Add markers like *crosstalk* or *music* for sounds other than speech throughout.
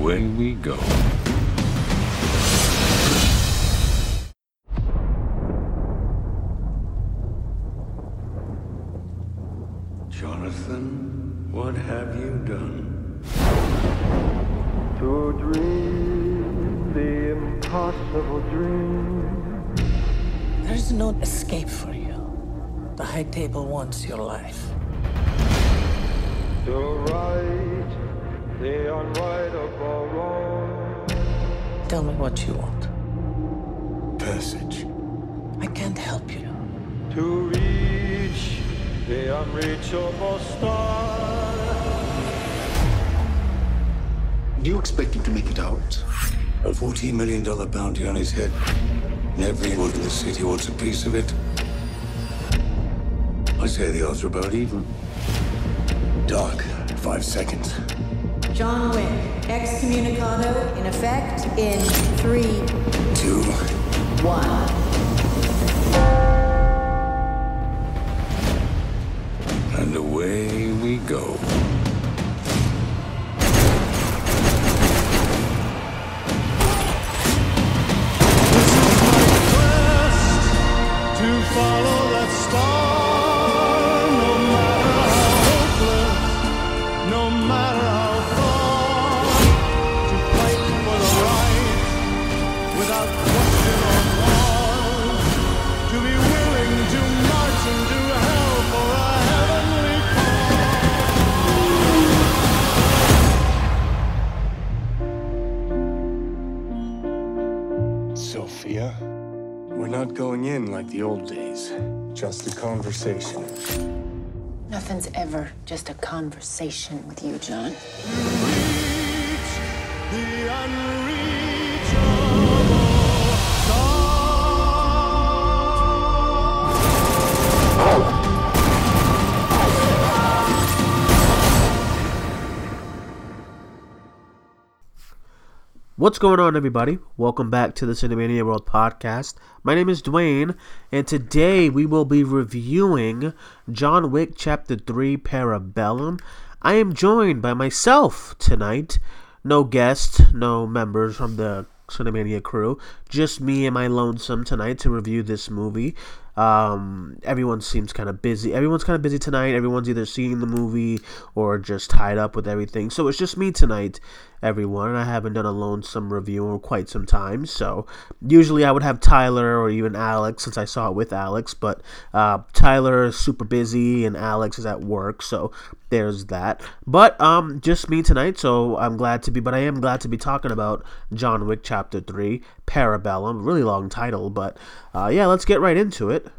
away we go. Jonathan, what have you done? To dream the impossible dream. There's no escape for you. The High Table wants your life. To right the unrightable wrong. Tell me what you want. Passage. I can't help you. To reach the unreachable star. Do you expect him to make it out? A $14 million bounty on his head. And everyone in the city wants a piece of it. I say the odds are about even. Doc, five seconds. John Wick, excommunicado in effect in three, two, one. And away we go. Just a conversation with you, John. What's going on, everybody? Welcome back to the Cinemania World Podcast. My name is Duane, and today we will be reviewing John Wick Chapter 3 Parabellum. I am joined by myself tonight. No guests, no members from the Cinemania crew. Just me and my lonesome tonight to review this movie. Um, everyone seems kind of busy. Everyone's kind of busy tonight. Everyone's either seeing the movie or just tied up with everything. So it's just me tonight, everyone. And I haven't done a lonesome review in quite some time. So usually I would have Tyler or even Alex since I saw it with Alex. But uh, Tyler is super busy and Alex is at work. So there's that. But um, just me tonight. So I'm glad to be. But I am glad to be talking about John Wick Chapter Three, Parabellum. Really long title, but uh, yeah, let's get right into it.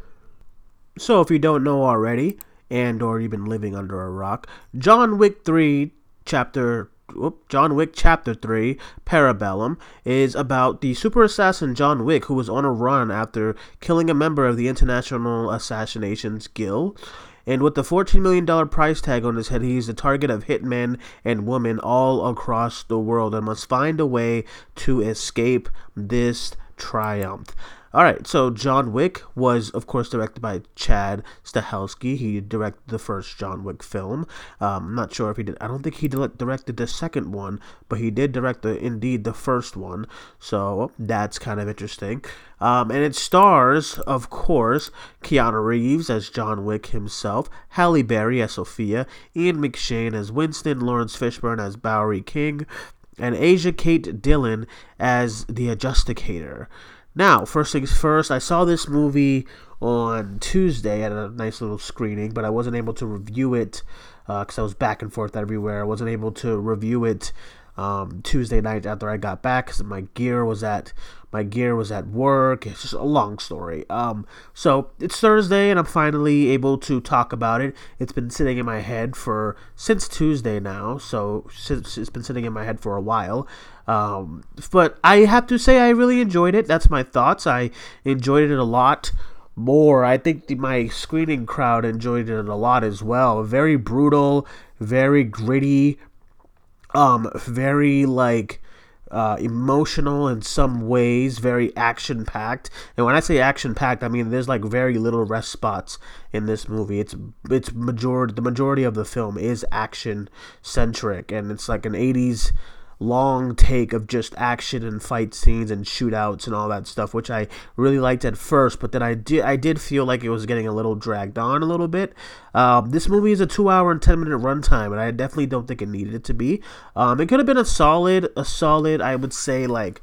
So if you don't know already, and or you've been living under a rock, John Wick 3 chapter whoop, John Wick Chapter 3 Parabellum is about the super assassin John Wick who was on a run after killing a member of the International Assassinations Guild. And with the $14 million price tag on his head, he's the target of hitmen and women all across the world and must find a way to escape this triumph. All right, so John Wick was, of course, directed by Chad Stahelski. He directed the first John Wick film. Um, I'm not sure if he did. I don't think he directed the second one, but he did direct the indeed the first one. So that's kind of interesting. Um, and it stars, of course, Keanu Reeves as John Wick himself, Halle Berry as Sophia, Ian McShane as Winston, Laurence Fishburne as Bowery King, and Asia Kate Dillon as the Adjudicator. Now, first things first, I saw this movie on Tuesday at a nice little screening, but I wasn't able to review it because I was back and forth everywhere. I wasn't able to review it um, Tuesday night after I got back because my gear was at my gear was at work. It's just a long story. Um, so it's Thursday and I'm finally able to talk about it. It's been sitting in my head for since Tuesday now, so since it's been sitting in my head for a while. Um, but I have to say I really enjoyed it. That's my thoughts. I enjoyed it a lot more. I think the, my screening crowd enjoyed it a lot as well. Very brutal, very gritty, um, very like uh, emotional in some ways, very action packed. And when I say action packed, I mean there's like very little rest spots in this movie. It's it's majority the majority of the film is action centric, and it's like an '80s long take of just action and fight scenes and shootouts and all that stuff, which I really liked at first. But then I did I did feel like it was getting a little dragged on a little bit. Um, this movie is a two hour and ten minute runtime, and I definitely don't think it needed it to be. Um, it could have been a solid a solid I would say like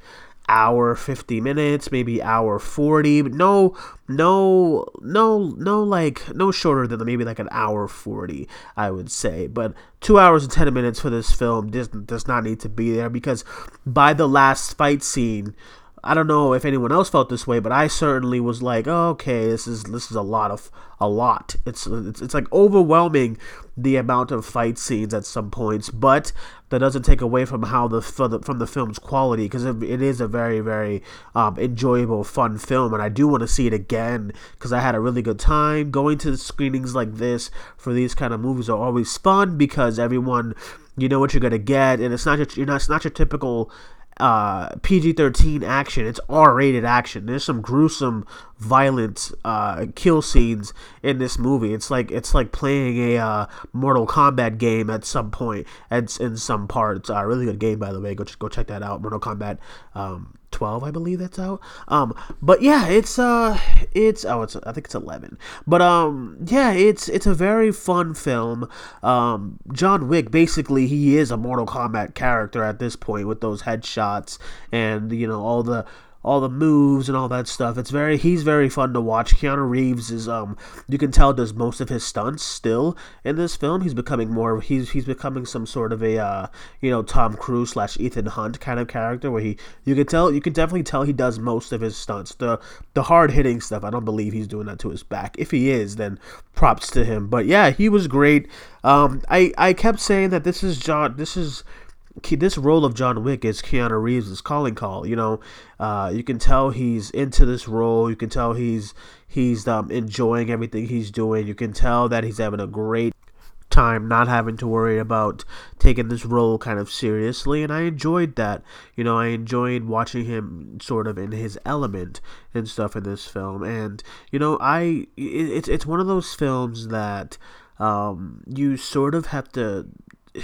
hour 50 minutes maybe hour 40 but no no no no like no shorter than maybe like an hour 40 i would say. But two hours and 10 minutes for this film does, does not need to be there because by the last fight scene I don't know if anyone else felt this way, but I certainly was like, oh, okay, this is this is a lot of a lot. It's it's, it's like overwhelming the amount of fight scenes at some points, but that doesn't take away from how the from the, film's quality because it, it is a very very um, enjoyable, fun film, and I do want to see it again because I had a really good time going to screenings like this for these kind of movies are always fun because everyone you know what you're gonna get, and it's not your, you're not it's not your typical uh, PG 13 action. It's R rated action. There's some gruesome, violent uh, kill scenes in this movie. It's like it's like playing a uh, Mortal Kombat game at some point. It's in some parts. Uh, really good game, by the way. Go go check that out. Mortal Kombat um, 12 i believe that's out. Um but yeah it's uh it's oh it's i think it's 11 but um yeah it's it's a very fun film. Um john wick basically he is a mortal kombat character at this point with those headshots and you know all the all the moves and all that stuff. It's very he's very fun to watch. Keanu Reeves is um you can tell does most of his stunts still in this film. He's becoming more he's he's becoming some sort of a uh you know Tom Cruise slash Ethan Hunt kind of character where he you can tell you can definitely tell he does most of his stunts. The the hard hitting stuff I don't believe he's doing that to his back. If he is then props to him. But yeah he was great. Um I I kept saying that this is John this is this role of John Wick is Keanu Reeves' calling call. You know, uh, you can tell he's into this role. You can tell he's he's um, enjoying everything he's doing. You can tell that he's having a great time not having to worry about taking this role kind of seriously and I enjoyed that you know I enjoyed watching him sort of in his element and stuff in this film and you know I it's it's one of those films that um, you sort of have to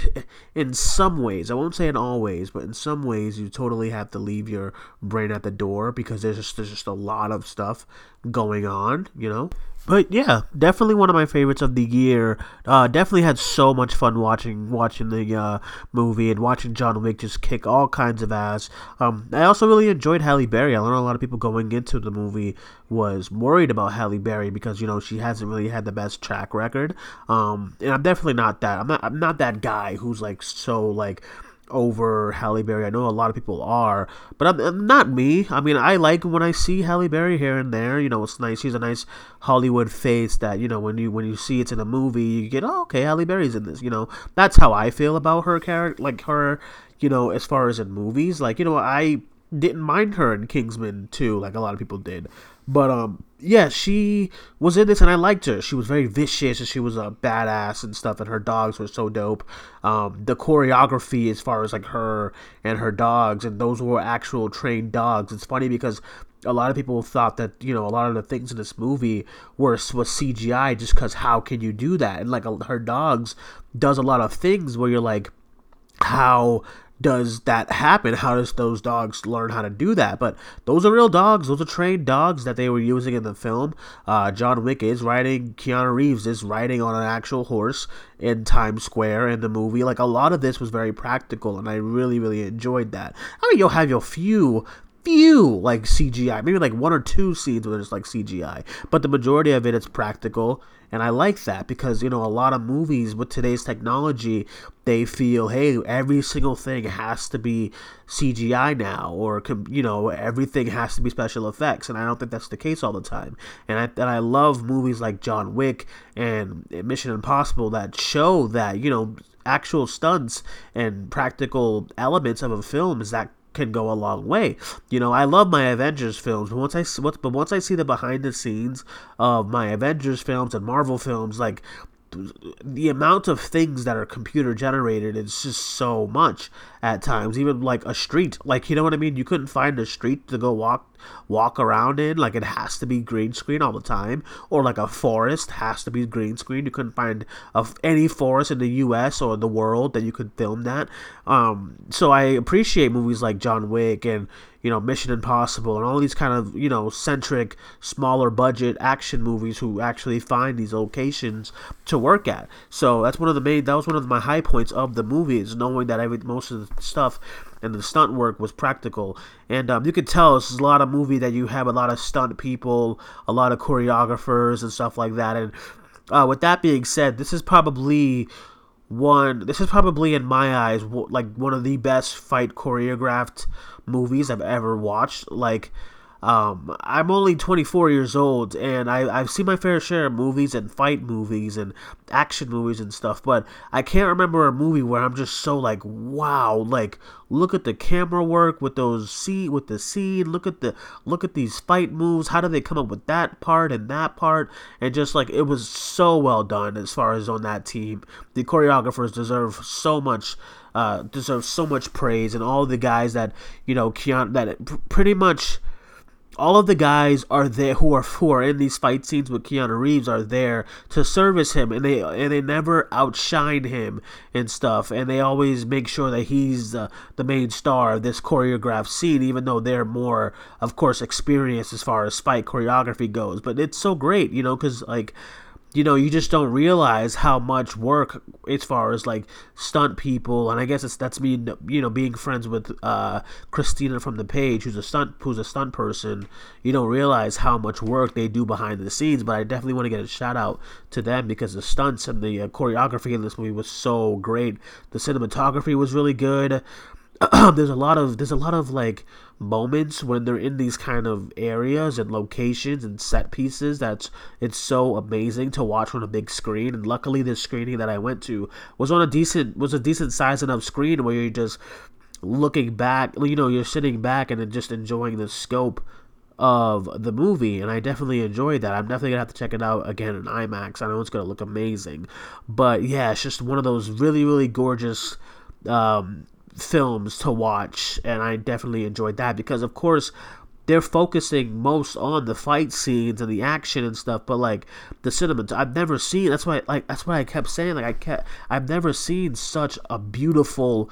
*laughs* in some ways, I won't say in all ways, but in some ways, you totally have to leave your brain at the door because there's just there's just a lot of stuff going on, you know but yeah, definitely one of my favorites of the year. Uh, definitely had so much fun watching watching the uh, movie and watching John Wick just kick all kinds of ass. Um, I also really enjoyed Halle Berry. I know a lot of people going into the movie was worried about Halle Berry because you know she hasn't really had the best track record. Um, and I'm definitely not that. I'm not. I'm not that guy who's like so like over Halle Berry. I know a lot of people are, but I'm, I'm, not me. I mean, I like when I see Halle Berry here and there. You know, it's nice. She's a nice Hollywood face that you know when you when you see it's in a movie, you get oh okay, Halle Berry's in this. You know, that's how I feel about her character, like her. You know, as far as in movies, like you know, I didn't mind her in Kingsman too, like a lot of people did. But um, yeah, she was in this, and I liked her. She was very vicious, and she was a badass and stuff. And her dogs were so dope. Um, the choreography, as far as like her and her dogs, and those were actual trained dogs. It's funny because a lot of people thought that you know a lot of the things in this movie were was CGI, just because how can you do that? And like her dogs does a lot of things where you're like, how does that happen? How does those dogs learn how to do that? But those are real dogs. Those are trained dogs that they were using in the film. Uh, John Wick is riding. Keanu Reeves is riding on an actual horse in Times Square in the movie. Like a lot of this was very practical, and I really, really enjoyed that. I mean, you'll have your few few like CGI, maybe like one or two scenes where there's like CGI, but the majority of it it is practical, and I like that because you know a lot of movies with today's technology, they feel hey every single thing has to be CGI now, or you know everything has to be special effects, and I don't think that's the case all the time, and I and I love movies like John Wick and Mission Impossible that show that you know actual stunts and practical elements of a film is that can go a long way. You know, I love my Avengers films, but once I but once I see the behind the scenes of my Avengers films and Marvel films, like the amount of things that are computer generated is just so much at times even like a street like you know what i mean you couldn't find a street to go walk walk around in like it has to be green screen all the time or like a forest has to be green screen. You couldn't find a, any forest in the us or the world that you could film that. Um, so i appreciate movies like john wick and you know mission impossible and all these kind of you know centric smaller budget action movies who actually find these locations to work at. So that's one of the main that was one of my high points of the movie is knowing that every most of the stuff and the stunt work was practical. And um, you could tell this is a lot of movie that you have a lot of stunt people, a lot of choreographers and stuff like that. And uh, with that being said, this is probably one. This is probably in my eyes like one of the best fight choreographed movies I've ever watched. Like um, I'm only 24 years old, and I, I've seen my fair share of movies and fight movies and action movies and stuff, but I can't remember a movie where I'm just so like, wow, like look at the camera work with those scene with the scene, look at the look at these fight moves, how do they come up with that part and that part, and just like it was so well done as far as on that team. The choreographers deserve so much uh, deserve so much praise, and all the guys that you know, Keanu, that pretty much all of the guys are there who are who are in these fight scenes with Keanu Reeves are there to service him, and they and they never outshine him and stuff, and they always make sure that he's the the main star of this choreographed scene, even though they're more, of course, experienced as far as fight choreography goes. But it's so great, you know, because like you know, you just don't realize how much work as far as like stunt people, and I guess it's that's me, you know, being friends with uh, Christina from the page, who's a stunt, who's a stunt person. You don't realize how much work they do behind the scenes, but I definitely want to get a shout out to them because the stunts and the uh, choreography in this movie was so great. The cinematography was really good. *clears throat* there's a lot of there's a lot of like moments when they're in these kind of areas and locations and set pieces that's it's so amazing to watch on a big screen and luckily the screening that I went to was on a decent was a decent size enough screen where you're just looking back you know you're sitting back and just enjoying the scope of the movie and I definitely enjoyed that. I'm definitely gonna have to check it out again in IMAX. I know it's gonna look amazing. But yeah, it's just one of those really, really gorgeous um, films to watch, and I definitely enjoyed that because, of course, they're focusing most on the fight scenes and the action and stuff, but like the cinema, I've never seen. That's why, like, that's why I kept saying, like, I kept, I've never seen such a beautiful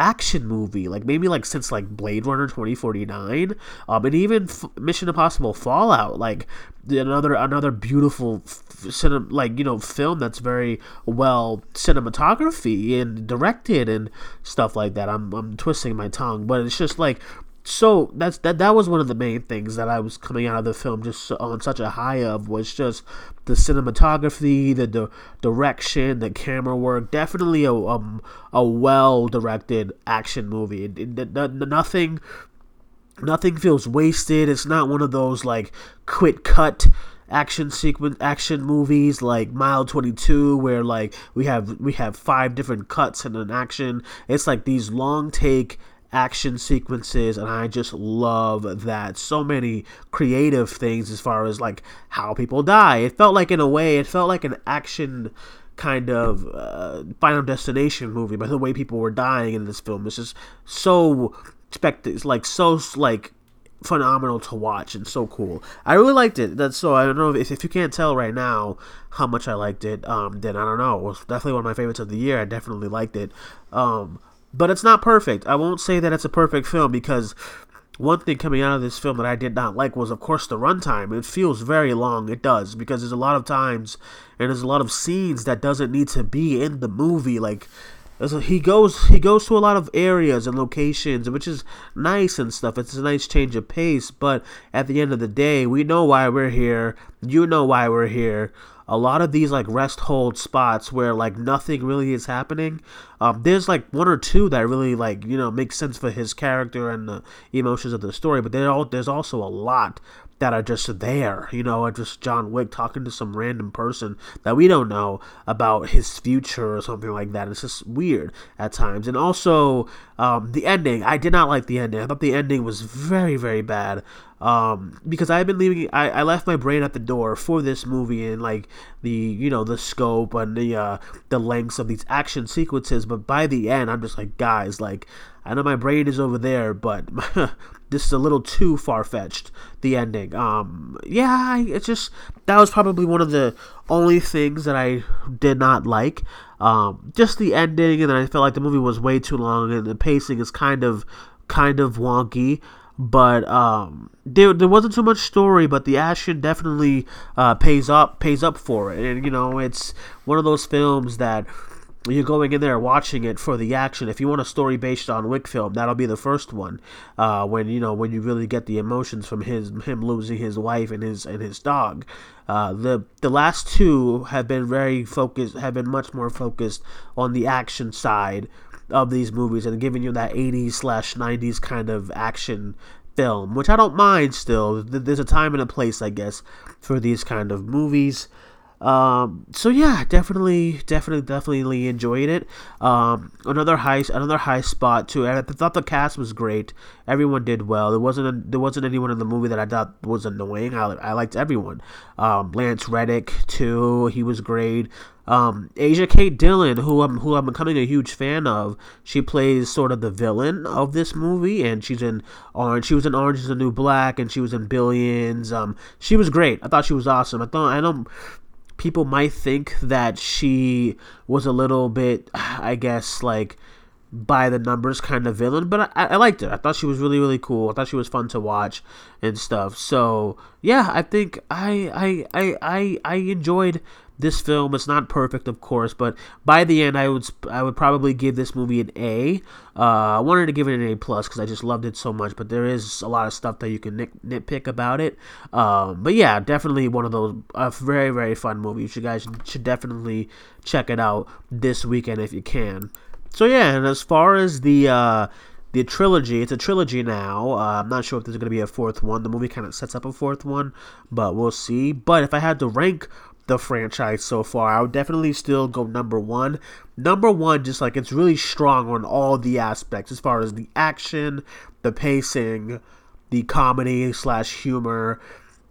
action movie like maybe like since like blade runner 2049 um and even F- mission impossible fallout like another another beautiful cinema like you know film that's very well cinematography and directed and stuff like that. I'm i'm twisting my tongue but it's just like so that's that that was one of the main things that I was coming out of the film just on such a high of was just the cinematography, the, the direction, the camera work. Definitely a um, a well directed action movie. It, it, it, nothing nothing feels wasted. It's not one of those like quick cut action sequence action movies like Mile 22 where like we have we have five different cuts in an action. It's like these long take action sequences and I just love that so many creative things as far as like how people die it felt like in a way it felt like an action kind of uh, final destination movie by the way people were dying in this film it's just so spect it's like so like phenomenal to watch and so cool. I really liked it. That's so I don't know if, if you can't tell right now how much I liked it. Um, then I don't know. It was definitely one of my favorites of the year. I definitely liked it. Um, but it's not perfect. I won't say that it's a perfect film because one thing coming out of this film that I did not like was, of course, the runtime. It feels very long. It does because there's a lot of times and there's a lot of scenes that doesn't need to be in the movie. Like he goes he goes to a lot of areas and locations, which is nice and stuff. It's a nice change of pace. But at the end of the day, we know why we're here. You know why we're here a lot of these like rest hold spots where like nothing really is happening um, there's like one or two that really like you know make sense for his character and the emotions of the story but there all there's also a lot that are just there, you know, or just John Wick talking to some random person that we don't know about his future or something like that. It's just weird at times. And also, um, the ending, I did not like the ending. I thought the ending was very, very bad. Um, because I've been leaving, I, I left my brain at the door for this movie and like the, you know, the scope and the, uh, the lengths of these action sequences. But by the end, I'm just like, guys, like, I know my brain is over there, but *laughs* this is a little too far fetched. The ending, um, yeah, it's just that was probably one of the only things that I did not like. Um, just the ending, and then I felt like the movie was way too long, and the pacing is kind of, kind of wonky. But um, there, there wasn't too much story, but the action definitely uh, pays up, pays up for it. And you know, it's one of those films that you're going in there watching it for the action. If you want a story based on Wick film, that'll be the first one. Uh, when you know when you really get the emotions from his him losing his wife and his and his dog. Uh, the the last two have been very focused, have been much more focused on the action side of these movies and giving you that 80s slash 90s kind of action film, which I don't mind. Still, there's a time and a place, I guess, for these kind of movies. Um, so yeah, definitely, definitely, definitely enjoyed it. Um, another high, another high spot too. And I thought the cast was great. Everyone did well. There wasn't a, there wasn't anyone in the movie that I thought was annoying. I, I liked everyone. Um, Lance Reddick too. He was great. Um, Asia Kate Dillon, who I'm who I'm becoming a huge fan of, she plays sort of the villain of this movie, and she's in Orange. She was in Orange Is the New Black, and she was in Billions. Um, she was great. I thought she was awesome. I thought I don't people might think that she was a little bit, I guess, like by the numbers kind of villain, but I, I liked it. I thought she was really, really cool. I thought she was fun to watch and stuff. So yeah, I think I I I I, I enjoyed this film It's not perfect, of course, but by the end, I would I would probably give this movie an A. Uh, I wanted to give it an A plus because I just loved it so much, but there is a lot of stuff that you can nit, nitpick about it. Um, but yeah, definitely one of those a very very fun movies. You guys should definitely check it out this weekend if you can. So yeah, and as far as the uh, the trilogy. It's a trilogy now. Uh, I'm not sure if there's going to be a fourth one. The movie kind of sets up a fourth one, but we'll see. But if I had to rank the franchise so far. I would definitely still go number one. Number one, just like it's really strong on all the aspects as far as the action, the pacing, the comedy slash humor,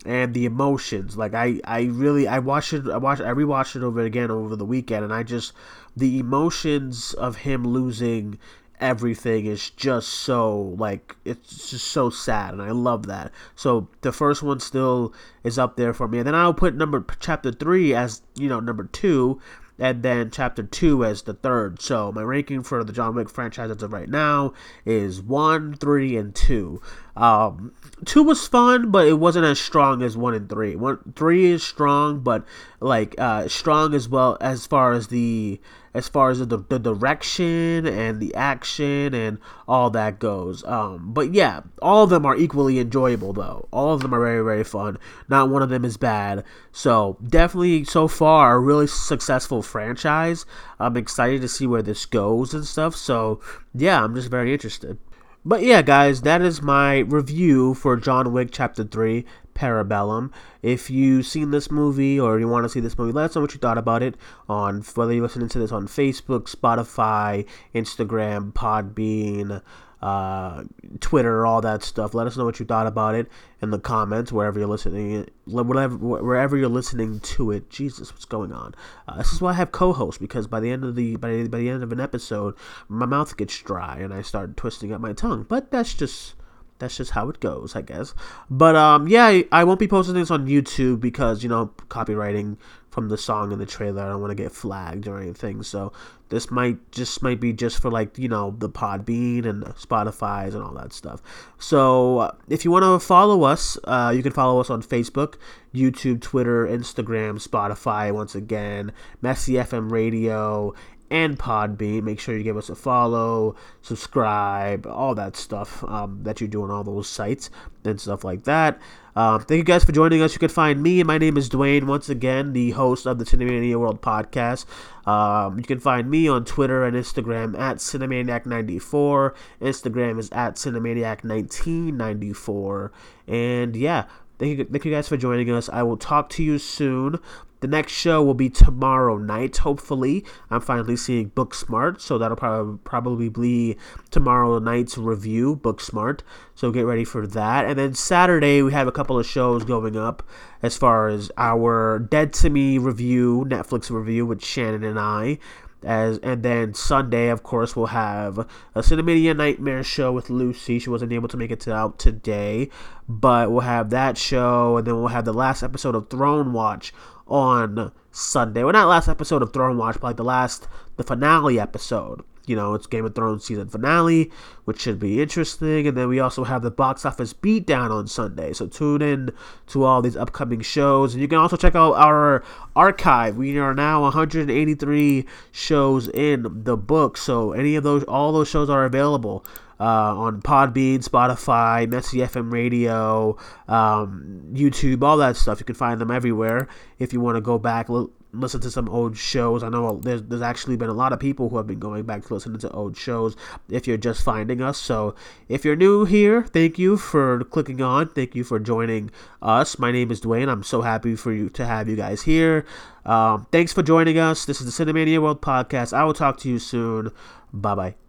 and the emotions. Like I, I really, I watched it. I watched, I rewatched it over again over the weekend, and I just the emotions of him losing everything is just so like it's just so sad and i love that. So the first one still is up there for me and then i'll put number chapter three as you know number two and then chapter two as the third. So my ranking for the john wick franchise as of right now is one three and two. Um two was fun but it wasn't as strong as one and three. One three is strong but like uh strong as well as far as the as far as the, the direction and the action and all that goes. Um, but yeah, all of them are equally enjoyable though. All of them are very very fun. Not one of them is bad. So definitely so far a really successful franchise. I'm excited to see where this goes and stuff. So yeah, I'm just very interested. But yeah, guys, that is my review for John Wick Chapter 3 Parabellum. If you've seen this movie or you want to see this movie, let us know what you thought about it on whether you're listening to this on Facebook, Spotify, Instagram, Podbean, uh, Twitter, all that stuff. Let us know what you thought about it in the comments wherever you're listening, whatever wherever you're listening to it. Jesus, what's going on? Uh, this is why I have co-hosts because by the end of the by, by the end of an episode, my mouth gets dry and I start twisting up my tongue. But that's just that's just how it goes, I guess. But um, yeah, I won't be posting this on YouTube because you know copywriting from the song and the trailer. I don't want to get flagged or anything. So this might just might be just for like you know the Podbean and Spotify's and all that stuff. So uh, if you want to follow us, uh, you can follow us on Facebook, YouTube, Twitter, Instagram, Spotify. Once again, Messy FM Radio and Podbean. Make sure you give us a follow, subscribe, all that stuff um, that you do on all those sites and stuff like that. Um, thank you guys for joining us. You can find me. My name is Duane, once again, the host of the Cinemania World podcast. Um, you can find me on Twitter and Instagram at Cinemaniac94. Instagram is at Cinemaniac1994. And yeah, Thank you, thank you guys for joining us. I will talk to you soon. The next show will be tomorrow night. Hopefully, I'm finally seeing Booksmart, so that'll probably probably be tomorrow night's review, Booksmart. So get ready for that. And then Saturday we have a couple of shows going up as far as our Dead to Me review, Netflix review with Shannon and I as and then Sunday, of course, we'll have a Cinemania Nightmare show with Lucy. She wasn't able to make it out today, but we'll have that show, and then we'll have the last episode of Throne Watch on Sunday. Well, not last episode of Throne Watch, but like the last, the finale episode. You know, it's Game of Thrones season finale, which should be interesting. And then we also have the box office beatdown on Sunday. So tune in to all these upcoming shows. And you can also check out our archive. We are now 183 shows in the book. So any of those, all those shows are available. Uh, on Podbean, Spotify, Messy FM Radio, um, YouTube, all that stuff. You can find them everywhere if you want to go back, look, listen to some old shows. I know there's, there's actually been a lot of people who have been going back to listening to old shows if you're just finding us. So if you're new here, thank you for clicking on. Thank you for joining us. My name is Duane. I'm so happy for you to have you guys here. Um, thanks for joining us. This is the Cinemania World Podcast. I will talk to you soon. Bye bye.